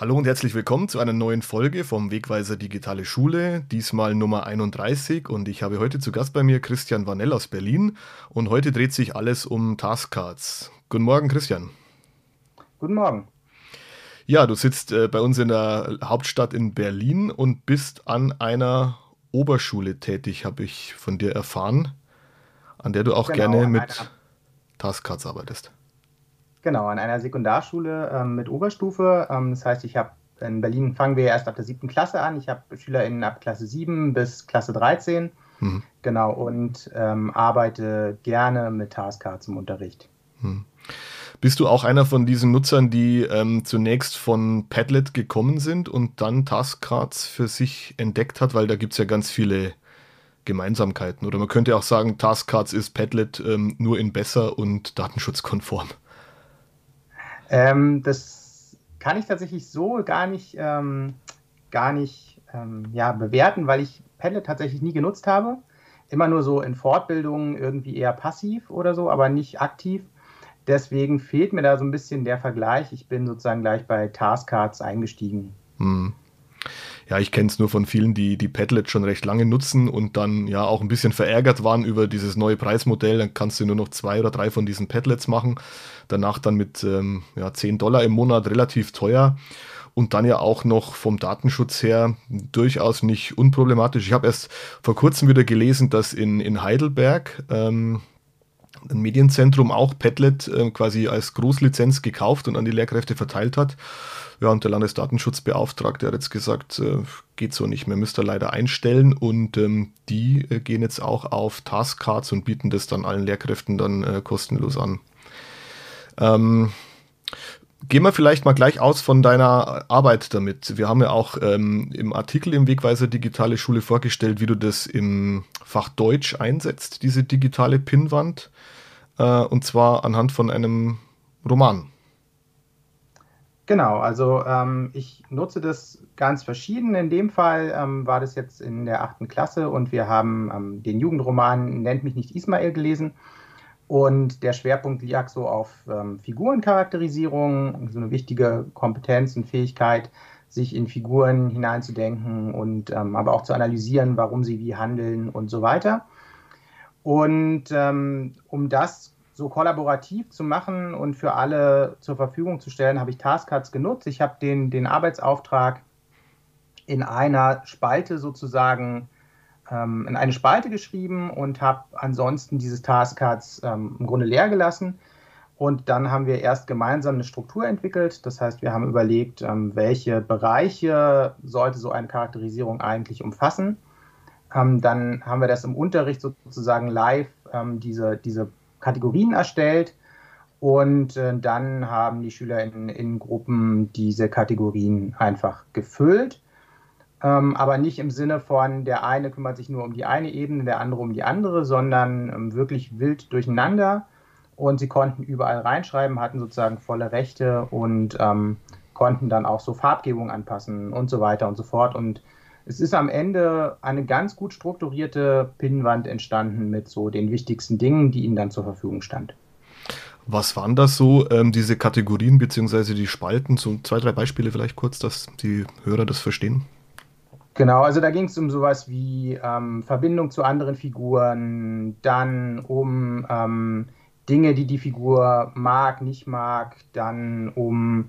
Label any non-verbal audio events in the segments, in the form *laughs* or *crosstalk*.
Hallo und herzlich willkommen zu einer neuen Folge vom Wegweiser Digitale Schule, diesmal Nummer 31 und ich habe heute zu Gast bei mir Christian Vanell aus Berlin und heute dreht sich alles um Taskcards. Guten Morgen, Christian. Guten Morgen. Ja, du sitzt äh, bei uns in der Hauptstadt in Berlin und bist an einer Oberschule tätig, habe ich von dir erfahren, an der du auch genau, gerne mit Taskcards arbeitest. Genau, an einer Sekundarschule ähm, mit Oberstufe. Ähm, das heißt, ich habe in Berlin fangen wir erst ab der siebten Klasse an. Ich habe SchülerInnen ab Klasse 7 bis Klasse 13. Mhm. Genau, und ähm, arbeite gerne mit Taskcards im Unterricht. Mhm. Bist du auch einer von diesen Nutzern, die ähm, zunächst von Padlet gekommen sind und dann Taskcards für sich entdeckt hat? Weil da gibt es ja ganz viele Gemeinsamkeiten. Oder man könnte auch sagen, Taskcards ist Padlet ähm, nur in besser und datenschutzkonform. Ähm, das kann ich tatsächlich so gar nicht, ähm, gar nicht ähm, ja, bewerten, weil ich Padlet tatsächlich nie genutzt habe. Immer nur so in Fortbildungen irgendwie eher passiv oder so, aber nicht aktiv. Deswegen fehlt mir da so ein bisschen der Vergleich. Ich bin sozusagen gleich bei Taskcards eingestiegen. Hm. Ja, ich kenne es nur von vielen, die die Padlet schon recht lange nutzen und dann ja auch ein bisschen verärgert waren über dieses neue Preismodell. Dann kannst du nur noch zwei oder drei von diesen Padlets machen. Danach dann mit ähm, ja, 10 Dollar im Monat relativ teuer und dann ja auch noch vom Datenschutz her durchaus nicht unproblematisch. Ich habe erst vor kurzem wieder gelesen, dass in, in Heidelberg ähm, ein Medienzentrum auch Padlet äh, quasi als Großlizenz gekauft und an die Lehrkräfte verteilt hat. Ja, und der Landesdatenschutzbeauftragte hat jetzt gesagt, äh, geht so nicht mehr, müsst ihr leider einstellen. Und ähm, die äh, gehen jetzt auch auf Taskcards und bieten das dann allen Lehrkräften dann äh, kostenlos an. Ähm, Gehen wir vielleicht mal gleich aus von deiner Arbeit damit. Wir haben ja auch ähm, im Artikel im Wegweiser Digitale Schule vorgestellt, wie du das im Fach Deutsch einsetzt, diese digitale Pinnwand. Äh, und zwar anhand von einem Roman. Genau, also ähm, ich nutze das ganz verschieden. In dem Fall ähm, war das jetzt in der achten Klasse und wir haben ähm, den Jugendroman Nennt mich nicht Ismail gelesen. Und der Schwerpunkt lag so auf ähm, Figurencharakterisierung, so eine wichtige Kompetenz und Fähigkeit, sich in Figuren hineinzudenken und ähm, aber auch zu analysieren, warum sie wie handeln und so weiter. Und ähm, um das so kollaborativ zu machen und für alle zur Verfügung zu stellen, habe ich Taskcards genutzt. Ich habe den, den Arbeitsauftrag in einer Spalte sozusagen ähm, in eine Spalte geschrieben und habe ansonsten dieses Taskcards ähm, im Grunde leer gelassen. Und dann haben wir erst gemeinsam eine Struktur entwickelt. Das heißt, wir haben überlegt, ähm, welche Bereiche sollte so eine Charakterisierung eigentlich umfassen. Ähm, dann haben wir das im Unterricht sozusagen live ähm, diese, diese Kategorien erstellt und äh, dann haben die Schüler in, in, Gruppen diese Kategorien einfach gefüllt. Ähm, aber nicht im Sinne von, der eine kümmert sich nur um die eine Ebene, der andere um die andere, sondern ähm, wirklich wild durcheinander. Und sie konnten überall reinschreiben, hatten sozusagen volle Rechte und ähm, konnten dann auch so Farbgebung anpassen und so weiter und so fort. Und es ist am Ende eine ganz gut strukturierte Pinnwand entstanden mit so den wichtigsten Dingen, die ihnen dann zur Verfügung stand. Was waren das so, ähm, diese Kategorien bzw. die Spalten? So zwei, drei Beispiele vielleicht kurz, dass die Hörer das verstehen. Genau, also da ging es um sowas wie ähm, Verbindung zu anderen Figuren, dann um ähm, Dinge, die die Figur mag, nicht mag, dann um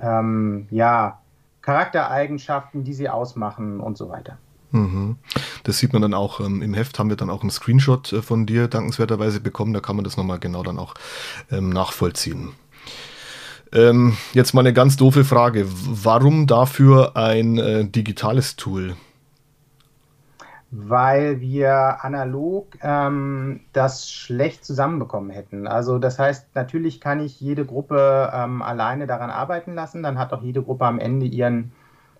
ähm, ja, Charaktereigenschaften, die sie ausmachen und so weiter. Mhm. Das sieht man dann auch ähm, im Heft, haben wir dann auch einen Screenshot äh, von dir dankenswerterweise bekommen, da kann man das nochmal genau dann auch ähm, nachvollziehen. Ähm, jetzt mal eine ganz doofe Frage. Warum dafür ein äh, digitales Tool? weil wir analog ähm, das schlecht zusammenbekommen hätten. Also das heißt, natürlich kann ich jede Gruppe ähm, alleine daran arbeiten lassen, dann hat auch jede Gruppe am Ende ihren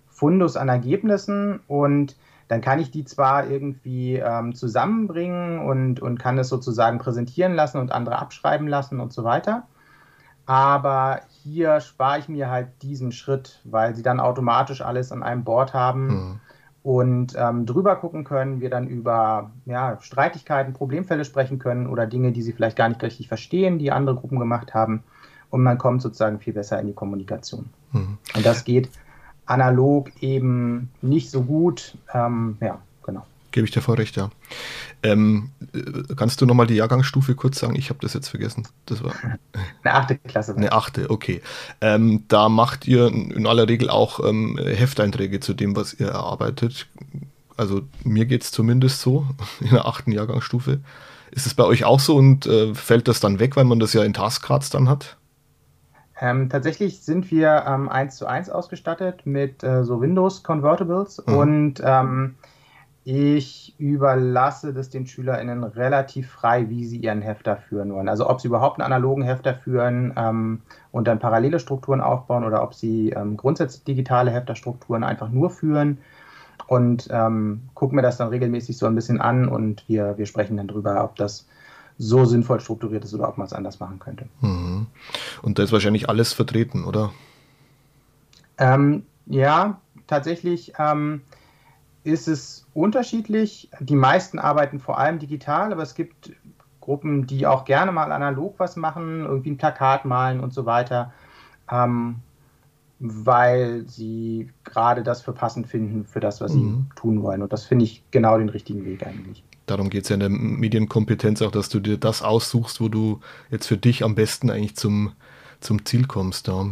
Fundus an Ergebnissen und dann kann ich die zwar irgendwie ähm, zusammenbringen und, und kann es sozusagen präsentieren lassen und andere abschreiben lassen und so weiter. Aber hier spare ich mir halt diesen Schritt, weil sie dann automatisch alles an einem Board haben. Mhm und ähm, drüber gucken können, wir dann über ja, Streitigkeiten, Problemfälle sprechen können oder Dinge, die sie vielleicht gar nicht richtig verstehen, die andere Gruppen gemacht haben. Und man kommt sozusagen viel besser in die Kommunikation. Mhm. Und das geht analog eben nicht so gut. Ähm, ja, genau. Gebe ich dir voll recht, ja. Ähm, äh, kannst du nochmal die Jahrgangsstufe kurz sagen? Ich habe das jetzt vergessen. Das war eine achte Klasse. Eine achte, okay. Ähm, da macht ihr in aller Regel auch ähm, Hefteinträge zu dem, was ihr erarbeitet. Also mir geht es zumindest so *laughs* in der achten Jahrgangsstufe. Ist es bei euch auch so und äh, fällt das dann weg, weil man das ja in Taskcards dann hat? Ähm, tatsächlich sind wir ähm, 1 zu 1 ausgestattet mit äh, so Windows Convertibles mhm. und ähm, ich überlasse das den SchülerInnen relativ frei, wie sie ihren Hefter führen wollen. Also ob sie überhaupt einen analogen Hefter führen ähm, und dann parallele Strukturen aufbauen oder ob sie ähm, grundsätzlich digitale Hefterstrukturen einfach nur führen und ähm, gucken mir das dann regelmäßig so ein bisschen an und wir, wir sprechen dann drüber, ob das so sinnvoll strukturiert ist oder ob man es anders machen könnte. Mhm. Und da ist wahrscheinlich alles vertreten, oder? Ähm, ja, tatsächlich ähm, ist es unterschiedlich. Die meisten arbeiten vor allem digital, aber es gibt Gruppen, die auch gerne mal analog was machen, irgendwie ein Plakat malen und so weiter, ähm, weil sie gerade das für passend finden für das, was mhm. sie tun wollen. Und das finde ich genau den richtigen Weg eigentlich. Darum geht es ja in der Medienkompetenz auch, dass du dir das aussuchst, wo du jetzt für dich am besten eigentlich zum, zum Ziel kommst. Ja.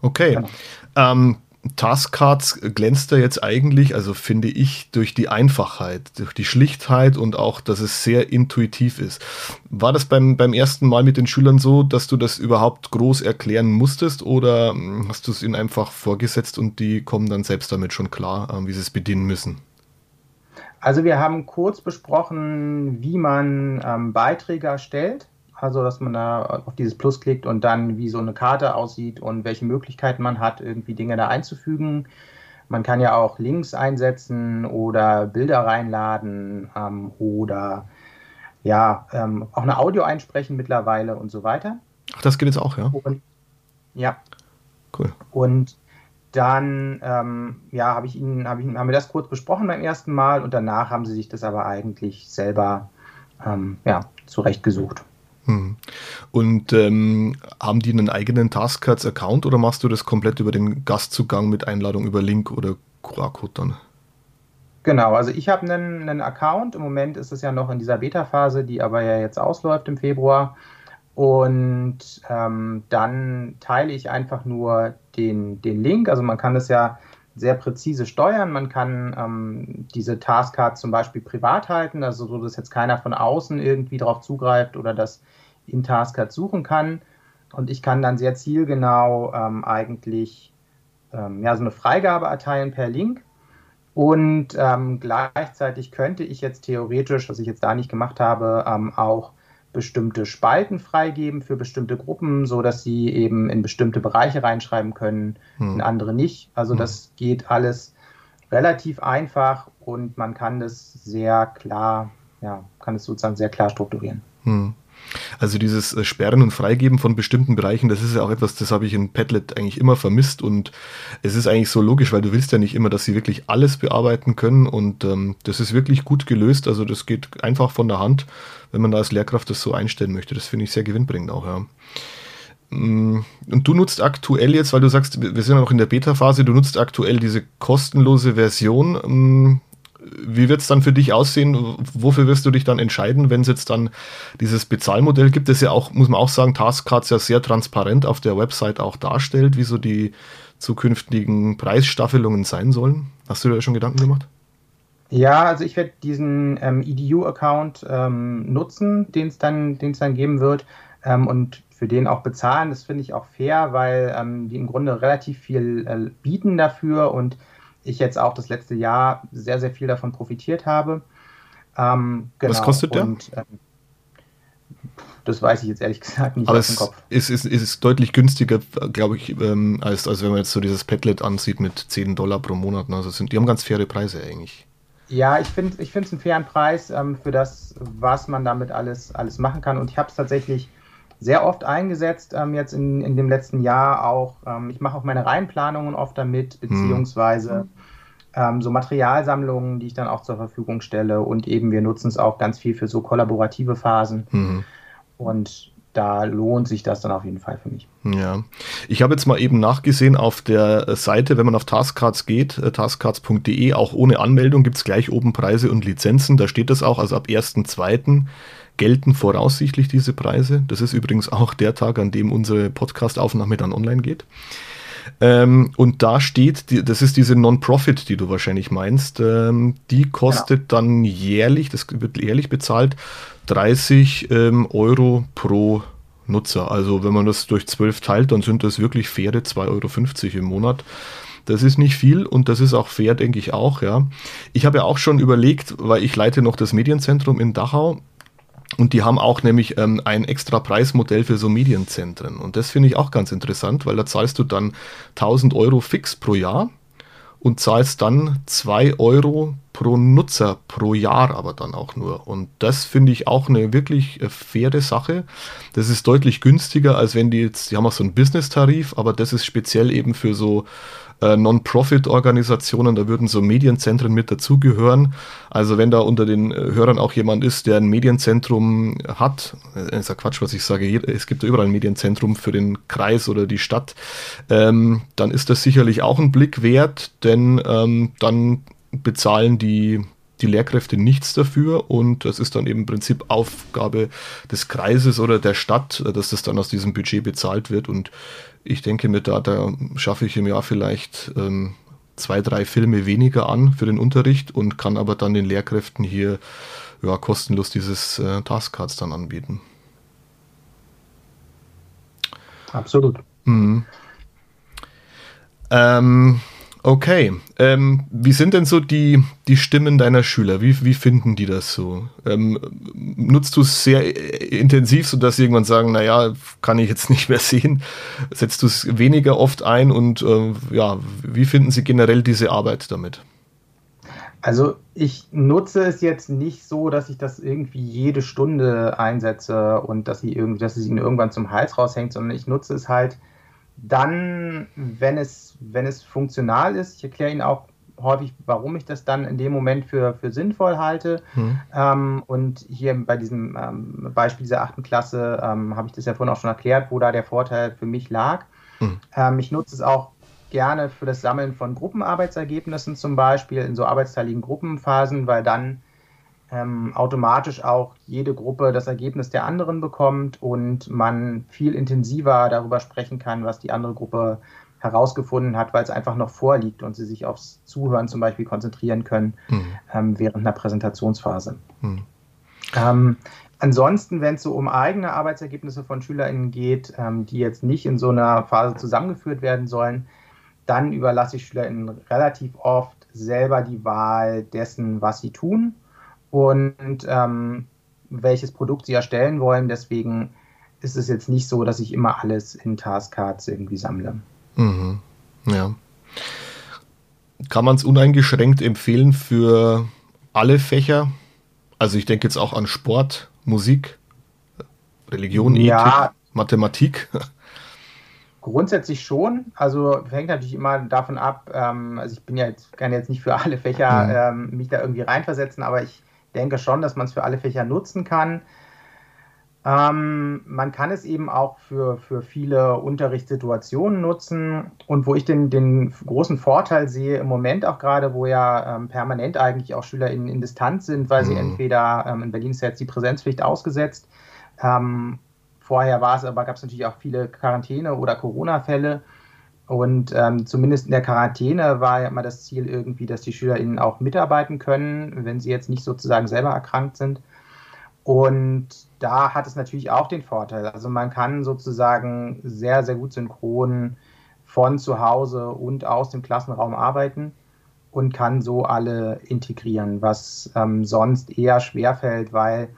Okay. Genau. Ähm, Taskcards glänzt da jetzt eigentlich, also finde ich, durch die Einfachheit, durch die Schlichtheit und auch, dass es sehr intuitiv ist. War das beim, beim ersten Mal mit den Schülern so, dass du das überhaupt groß erklären musstest oder hm, hast du es ihnen einfach vorgesetzt und die kommen dann selbst damit schon klar, äh, wie sie es bedienen müssen? Also wir haben kurz besprochen, wie man ähm, Beiträge erstellt also dass man da auf dieses Plus klickt und dann wie so eine Karte aussieht und welche Möglichkeiten man hat, irgendwie Dinge da einzufügen. Man kann ja auch Links einsetzen oder Bilder reinladen ähm, oder ja, ähm, auch eine Audio einsprechen mittlerweile und so weiter. Ach, das geht jetzt auch, ja? Und, ja. Cool. Und dann ähm, ja, habe ich ihnen, hab ich, haben wir das kurz besprochen beim ersten Mal und danach haben sie sich das aber eigentlich selber ähm, ja, zurechtgesucht. Hm. Und ähm, haben die einen eigenen Taskcards-Account oder machst du das komplett über den Gastzugang mit Einladung über Link oder QR-Code dann? Genau, also ich habe einen, einen Account. Im Moment ist es ja noch in dieser Beta-Phase, die aber ja jetzt ausläuft im Februar. Und ähm, dann teile ich einfach nur den, den Link. Also man kann das ja sehr präzise steuern. Man kann ähm, diese Taskcard zum Beispiel privat halten, also so, dass jetzt keiner von außen irgendwie darauf zugreift oder das in Taskcard suchen kann. Und ich kann dann sehr zielgenau ähm, eigentlich ähm, ja, so eine Freigabe erteilen per Link. Und ähm, gleichzeitig könnte ich jetzt theoretisch, was ich jetzt da nicht gemacht habe, ähm, auch bestimmte Spalten freigeben für bestimmte Gruppen, so dass sie eben in bestimmte Bereiche reinschreiben können, hm. in andere nicht. Also hm. das geht alles relativ einfach und man kann das sehr klar, ja, kann es sozusagen sehr klar strukturieren. Hm. Also dieses äh, Sperren und Freigeben von bestimmten Bereichen, das ist ja auch etwas, das habe ich in Padlet eigentlich immer vermisst und es ist eigentlich so logisch, weil du willst ja nicht immer, dass sie wirklich alles bearbeiten können und ähm, das ist wirklich gut gelöst. Also das geht einfach von der Hand, wenn man da als Lehrkraft das so einstellen möchte. Das finde ich sehr gewinnbringend auch, ja. Mm, und du nutzt aktuell jetzt, weil du sagst, wir sind ja noch in der Beta-Phase, du nutzt aktuell diese kostenlose Version. Wie wird es dann für dich aussehen? Wofür wirst du dich dann entscheiden, wenn es jetzt dann dieses Bezahlmodell gibt, das ja auch, muss man auch sagen, Taskcards ja sehr transparent auf der Website auch darstellt, wie so die zukünftigen Preisstaffelungen sein sollen? Hast du da schon Gedanken gemacht? Ja, also ich werde diesen ähm, EDU-Account ähm, nutzen, den es dann, dann geben wird ähm, und für den auch bezahlen. Das finde ich auch fair, weil ähm, die im Grunde relativ viel äh, bieten dafür und ich jetzt auch das letzte Jahr sehr, sehr viel davon profitiert habe. Ähm, genau. Was kostet der? Und, ähm, das weiß ich jetzt ehrlich gesagt nicht Aber aus dem Kopf. Es ist, ist, ist deutlich günstiger, glaube ich, ähm, als, als wenn man jetzt so dieses Padlet ansieht mit 10 Dollar pro Monat. Also sind, die haben ganz faire Preise eigentlich. Ja, ich finde es einen fairen Preis ähm, für das, was man damit alles, alles machen kann. Und ich habe es tatsächlich sehr oft eingesetzt, ähm, jetzt in, in dem letzten Jahr auch. Ähm, ich mache auch meine Reihenplanungen oft damit, hm. beziehungsweise ähm, so Materialsammlungen, die ich dann auch zur Verfügung stelle. Und eben wir nutzen es auch ganz viel für so kollaborative Phasen. Mhm. Und da lohnt sich das dann auf jeden Fall für mich. Ja, ich habe jetzt mal eben nachgesehen auf der Seite, wenn man auf Taskcards geht, äh, taskcards.de, auch ohne Anmeldung gibt es gleich oben Preise und Lizenzen. Da steht das auch, also ab 1.2. gelten voraussichtlich diese Preise. Das ist übrigens auch der Tag, an dem unsere Podcast-Aufnahme dann online geht. Ähm, und da steht, die, das ist diese Non-Profit, die du wahrscheinlich meinst, ähm, die kostet genau. dann jährlich, das wird jährlich bezahlt, 30 ähm, Euro pro Nutzer. Also wenn man das durch 12 teilt, dann sind das wirklich faire 2,50 Euro im Monat. Das ist nicht viel und das ist auch fair, denke ich auch, ja. Ich habe ja auch schon überlegt, weil ich leite noch das Medienzentrum in Dachau und die haben auch nämlich ähm, ein extra Preismodell für so Medienzentren. Und das finde ich auch ganz interessant, weil da zahlst du dann 1000 Euro fix pro Jahr und zahlst dann 2 Euro pro Nutzer pro Jahr aber dann auch nur. Und das finde ich auch eine wirklich äh, faire Sache. Das ist deutlich günstiger, als wenn die jetzt, die haben auch so einen Business-Tarif, aber das ist speziell eben für so äh, Non-Profit-Organisationen, da würden so Medienzentren mit dazugehören. Also wenn da unter den äh, Hörern auch jemand ist, der ein Medienzentrum hat, äh, ist ja Quatsch, was ich sage, es gibt überall ein Medienzentrum für den Kreis oder die Stadt, ähm, dann ist das sicherlich auch ein Blick wert, denn ähm, dann bezahlen die die Lehrkräfte nichts dafür und das ist dann eben im Prinzip Aufgabe des Kreises oder der Stadt, dass das dann aus diesem Budget bezahlt wird und ich denke mir, da, da schaffe ich im Jahr vielleicht ähm, zwei, drei Filme weniger an für den Unterricht und kann aber dann den Lehrkräften hier ja, kostenlos dieses äh, Taskcards dann anbieten. Absolut. Mhm. Ähm, Okay. Ähm, wie sind denn so die, die Stimmen deiner Schüler? Wie, wie finden die das so? Ähm, nutzt du es sehr intensiv, sodass sie irgendwann sagen, naja, kann ich jetzt *laughs* nicht mehr sehen? Setzt du es weniger oft ein und äh, ja, wie finden sie generell diese Arbeit damit? Also ich nutze es jetzt nicht so, dass ich das irgendwie jede Stunde einsetze und dass, sie irgendwie, dass es ihnen irgendwann zum Hals raushängt, sondern ich nutze es halt dann, wenn es, wenn es funktional ist, ich erkläre Ihnen auch häufig, warum ich das dann in dem Moment für, für sinnvoll halte. Hm. Ähm, und hier bei diesem ähm, Beispiel dieser achten Klasse ähm, habe ich das ja vorhin auch schon erklärt, wo da der Vorteil für mich lag. Hm. Ähm, ich nutze es auch gerne für das Sammeln von Gruppenarbeitsergebnissen zum Beispiel in so arbeitsteiligen Gruppenphasen, weil dann ähm, automatisch auch jede Gruppe das Ergebnis der anderen bekommt und man viel intensiver darüber sprechen kann, was die andere Gruppe herausgefunden hat, weil es einfach noch vorliegt und sie sich aufs Zuhören zum Beispiel konzentrieren können mhm. ähm, während einer Präsentationsphase. Mhm. Ähm, ansonsten, wenn es so um eigene Arbeitsergebnisse von SchülerInnen geht, ähm, die jetzt nicht in so einer Phase zusammengeführt werden sollen, dann überlasse ich SchülerInnen relativ oft selber die Wahl dessen, was sie tun und ähm, welches Produkt sie erstellen wollen. Deswegen ist es jetzt nicht so, dass ich immer alles in Taskcards irgendwie sammle. Mhm. Ja. Kann man es uneingeschränkt empfehlen für alle Fächer? Also ich denke jetzt auch an Sport, Musik, Religion, ja, Ethik, Mathematik. Grundsätzlich schon. Also hängt natürlich immer davon ab. Ähm, also ich bin ja jetzt, kann jetzt nicht für alle Fächer mhm. ähm, mich da irgendwie reinversetzen, aber ich denke schon, dass man es für alle Fächer nutzen kann. Ähm, man kann es eben auch für, für viele Unterrichtssituationen nutzen. Und wo ich den, den großen Vorteil sehe, im Moment auch gerade, wo ja ähm, permanent eigentlich auch Schüler in, in Distanz sind, weil mhm. sie entweder, ähm, in Berlin ist jetzt die Präsenzpflicht ausgesetzt, ähm, vorher war es aber, gab es natürlich auch viele Quarantäne- oder Corona-Fälle. Und ähm, zumindest in der Quarantäne war ja immer das Ziel irgendwie, dass die SchülerInnen auch mitarbeiten können, wenn sie jetzt nicht sozusagen selber erkrankt sind. Und da hat es natürlich auch den Vorteil. Also man kann sozusagen sehr, sehr gut synchron von zu Hause und aus dem Klassenraum arbeiten und kann so alle integrieren, was ähm, sonst eher schwerfällt, weil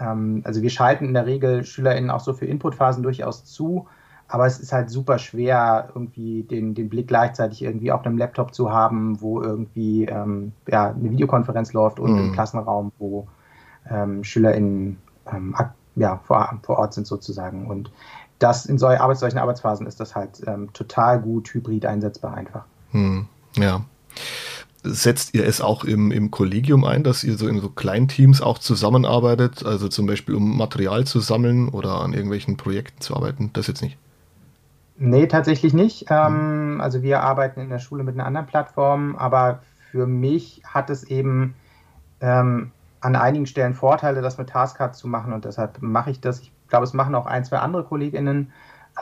ähm, also wir schalten in der Regel SchülerInnen auch so für Inputphasen durchaus zu aber es ist halt super schwer, irgendwie den, den Blick gleichzeitig irgendwie auf einem Laptop zu haben, wo irgendwie ähm, ja, eine Videokonferenz läuft und mhm. im Klassenraum, wo ähm, SchülerInnen ähm, ja, vor, vor Ort sind sozusagen. Und das in solch, Arbeits, solchen Arbeitsphasen ist das halt ähm, total gut hybrid einsetzbar einfach. Mhm. Ja. setzt ihr es auch im, im Kollegium ein, dass ihr so in so Kleinteams auch zusammenarbeitet, also zum Beispiel um Material zu sammeln oder an irgendwelchen Projekten zu arbeiten? Das jetzt nicht. Nee, tatsächlich nicht. Ähm, also wir arbeiten in der Schule mit einer anderen Plattform, aber für mich hat es eben ähm, an einigen Stellen Vorteile, das mit Taskcards zu machen und deshalb mache ich das. Ich glaube, es machen auch ein, zwei andere KollegInnen,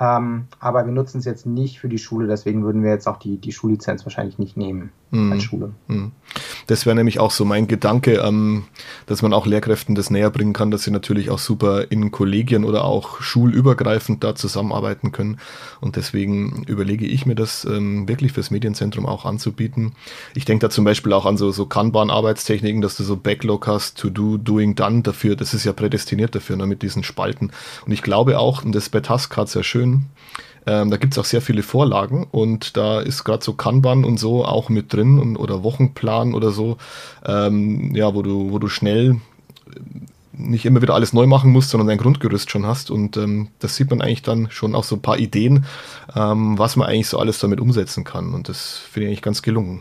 ähm, aber wir nutzen es jetzt nicht für die Schule, deswegen würden wir jetzt auch die, die Schullizenz wahrscheinlich nicht nehmen mhm. als Schule. Mhm. Das wäre nämlich auch so mein Gedanke, ähm, dass man auch Lehrkräften das näher bringen kann, dass sie natürlich auch super in Kollegien oder auch schulübergreifend da zusammenarbeiten können. Und deswegen überlege ich mir das ähm, wirklich fürs Medienzentrum auch anzubieten. Ich denke da zum Beispiel auch an so, so Kanban-Arbeitstechniken, dass du so Backlog hast, to do, doing, done dafür. Das ist ja prädestiniert dafür, ne, mit diesen Spalten. Und ich glaube auch, und das ist bei Taskcard sehr schön, ähm, da gibt es auch sehr viele Vorlagen und da ist gerade so Kanban und so auch mit drin und, oder Wochenplan oder so, ähm, ja, wo du, wo du schnell äh, nicht immer wieder alles neu machen musst, sondern dein Grundgerüst schon hast. Und ähm, das sieht man eigentlich dann schon auch so ein paar Ideen, ähm, was man eigentlich so alles damit umsetzen kann. Und das finde ich eigentlich ganz gelungen.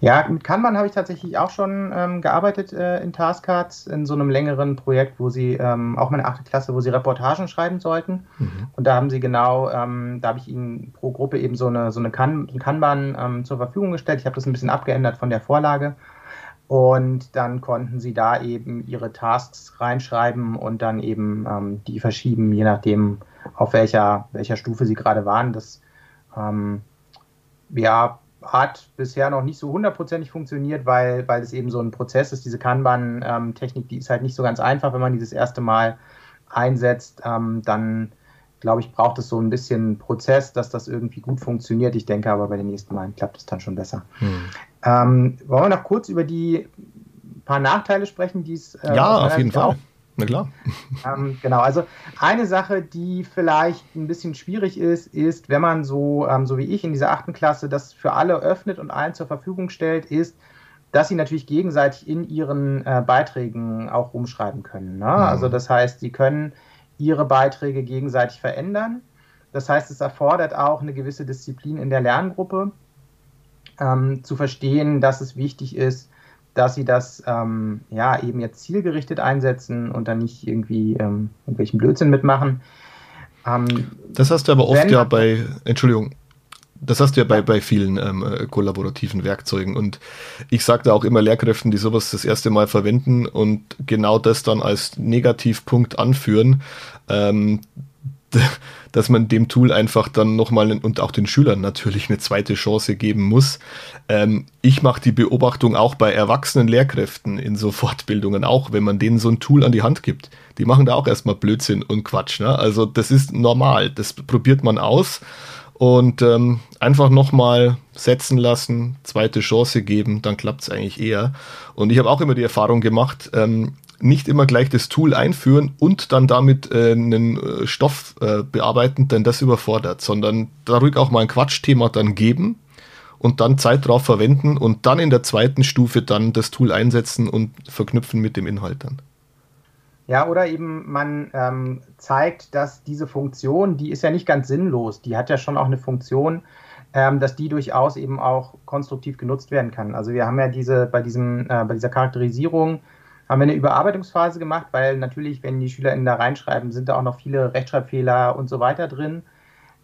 Ja, mit Kanban habe ich tatsächlich auch schon ähm, gearbeitet äh, in Taskcards, in so einem längeren Projekt, wo sie, ähm, auch meine achte Klasse, wo sie Reportagen schreiben sollten. Mhm. Und da haben sie genau, ähm, da habe ich ihnen pro Gruppe eben so eine, so eine kan Kanban ähm, zur Verfügung gestellt. Ich habe das ein bisschen abgeändert von der Vorlage. Und dann konnten sie da eben ihre Tasks reinschreiben und dann eben ähm, die verschieben, je nachdem, auf welcher, welcher Stufe sie gerade waren. Das ähm, ja, hat bisher noch nicht so hundertprozentig funktioniert, weil, weil es eben so ein Prozess ist. Diese Kanban-Technik, die ist halt nicht so ganz einfach, wenn man dieses erste Mal einsetzt. Ähm, dann, glaube ich, braucht es so ein bisschen Prozess, dass das irgendwie gut funktioniert. Ich denke aber bei den nächsten Malen klappt es dann schon besser. Hm. Ähm, wollen wir noch kurz über die paar Nachteile sprechen, die es. Äh, ja, auf jeden Fall. Auch na klar. *laughs* Ähm, genau, also eine Sache, die vielleicht ein bisschen schwierig ist, ist, wenn man so, ähm, so wie ich in dieser achten Klasse das für alle öffnet und allen zur Verfügung stellt, ist, dass sie natürlich gegenseitig in ihren äh, Beiträgen auch umschreiben können. Ne? Mhm. Also das heißt, sie können ihre Beiträge gegenseitig verändern. Das heißt, es erfordert auch eine gewisse Disziplin in der Lerngruppe, ähm, zu verstehen, dass es wichtig ist, dass sie das ähm, ja eben jetzt zielgerichtet einsetzen und dann nicht irgendwie ähm, irgendwelchen Blödsinn mitmachen. Ähm, das hast du aber oft ja bei, Entschuldigung, das hast du ja bei, bei vielen ähm, äh, kollaborativen Werkzeugen. Und ich sage da auch immer Lehrkräften, die sowas das erste Mal verwenden und genau das dann als Negativpunkt anführen. Ähm, dass man dem Tool einfach dann nochmal und auch den Schülern natürlich eine zweite Chance geben muss. Ähm, ich mache die Beobachtung auch bei erwachsenen Lehrkräften in so Fortbildungen, auch wenn man denen so ein Tool an die Hand gibt. Die machen da auch erstmal Blödsinn und Quatsch. Ne? Also das ist normal, das probiert man aus und ähm, einfach nochmal setzen lassen, zweite Chance geben, dann klappt es eigentlich eher. Und ich habe auch immer die Erfahrung gemacht, ähm, nicht immer gleich das Tool einführen und dann damit äh, einen äh, Stoff äh, bearbeiten, denn das überfordert, sondern da ruhig auch mal ein Quatschthema dann geben und dann Zeit drauf verwenden und dann in der zweiten Stufe dann das Tool einsetzen und verknüpfen mit dem Inhalt dann. Ja, oder eben man ähm, zeigt, dass diese Funktion, die ist ja nicht ganz sinnlos, die hat ja schon auch eine Funktion, ähm, dass die durchaus eben auch konstruktiv genutzt werden kann. Also wir haben ja diese bei diesem äh, bei dieser Charakterisierung haben wir eine Überarbeitungsphase gemacht, weil natürlich, wenn die SchülerInnen da reinschreiben, sind da auch noch viele Rechtschreibfehler und so weiter drin.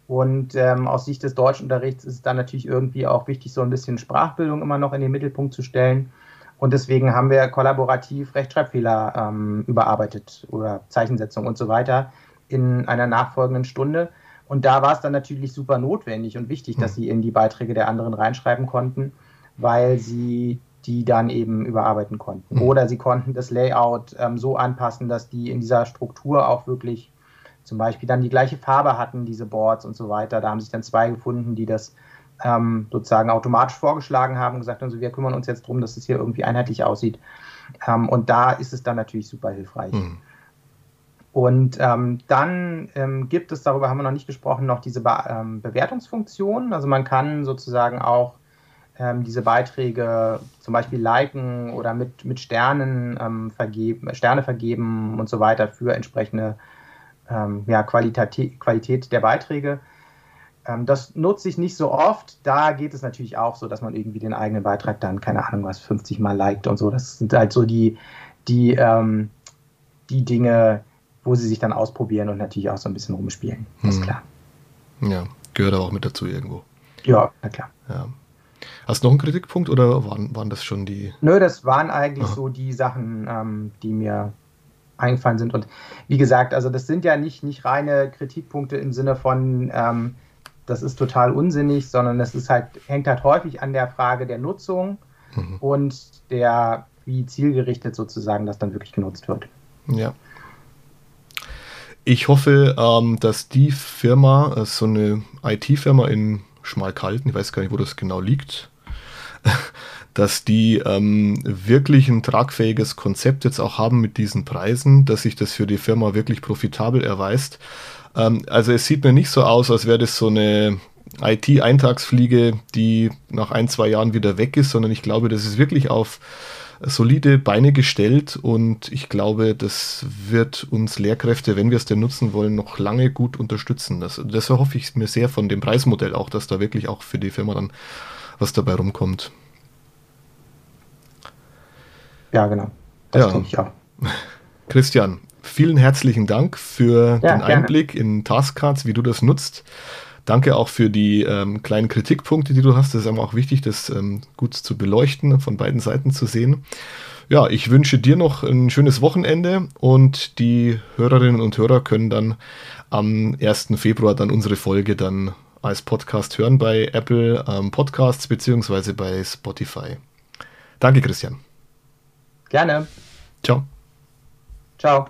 Und ähm, aus Sicht des Deutschunterrichts ist es dann natürlich irgendwie auch wichtig, so ein bisschen Sprachbildung immer noch in den Mittelpunkt zu stellen. Und deswegen haben wir kollaborativ Rechtschreibfehler ähm, überarbeitet oder Zeichensetzung und so weiter in einer nachfolgenden Stunde. Und da war es dann natürlich super notwendig und wichtig, dass hm. sie in die Beiträge der anderen reinschreiben konnten, weil sie die dann eben überarbeiten konnten. Mhm. Oder sie konnten das Layout ähm, so anpassen, dass die in dieser Struktur auch wirklich zum Beispiel dann die gleiche Farbe hatten, diese Boards und so weiter. Da haben sich dann zwei gefunden, die das ähm, sozusagen automatisch vorgeschlagen haben und gesagt haben, so, wir kümmern uns jetzt darum, dass es hier irgendwie einheitlich aussieht. Ähm, und da ist es dann natürlich super hilfreich. Mhm. Und ähm, dann ähm, gibt es, darüber haben wir noch nicht gesprochen, noch diese Be ähm, Bewertungsfunktion. Also man kann sozusagen auch ähm, diese Beiträge zum Beispiel liken oder mit, mit Sternen ähm, vergeben, Sterne vergeben und so weiter für entsprechende ähm, ja, Qualität, Qualität der Beiträge. Ähm, das nutze ich nicht so oft. Da geht es natürlich auch so, dass man irgendwie den eigenen Beitrag dann, keine Ahnung was, 50 Mal liked und so. Das sind halt so die, die, ähm, die Dinge, wo sie sich dann ausprobieren und natürlich auch so ein bisschen rumspielen. Das ist hm. klar. Ja, gehört aber auch mit dazu irgendwo. Ja, na klar. Ja. Hast du noch einen Kritikpunkt oder waren, waren das schon die? Nö, das waren eigentlich Aha. so die Sachen, ähm, die mir eingefallen sind. Und wie gesagt, also das sind ja nicht, nicht reine Kritikpunkte im Sinne von, ähm, das ist total unsinnig, sondern es ist halt, hängt halt häufig an der Frage der Nutzung mhm. und der, wie zielgerichtet sozusagen das dann wirklich genutzt wird. Ja. Ich hoffe, ähm, dass die Firma, äh, so eine IT-Firma in Schmalkalden, ich weiß gar nicht, wo das genau liegt, *laughs* dass die ähm, wirklich ein tragfähiges Konzept jetzt auch haben mit diesen Preisen, dass sich das für die Firma wirklich profitabel erweist. Ähm, also es sieht mir nicht so aus, als wäre das so eine IT-Eintagsfliege, die nach ein, zwei Jahren wieder weg ist, sondern ich glaube, das ist wirklich auf solide Beine gestellt und ich glaube, das wird uns Lehrkräfte, wenn wir es denn nutzen wollen, noch lange gut unterstützen. Das, das hoffe ich mir sehr von dem Preismodell auch, dass da wirklich auch für die Firma dann was dabei rumkommt. Ja, genau. Das ja. denke ich auch. *laughs* Christian, vielen herzlichen Dank für ja, den Einblick gerne. in Taskcards, wie du das nutzt. Danke auch für die ähm, kleinen Kritikpunkte, die du hast. Das ist auch wichtig, das ähm, gut zu beleuchten, von beiden Seiten zu sehen. Ja, ich wünsche dir noch ein schönes Wochenende und die Hörerinnen und Hörer können dann am 1. Februar dann unsere Folge dann als Podcast hören bei Apple ähm, Podcasts beziehungsweise bei Spotify. Danke, Christian. Gerne. Ciao. Ciao.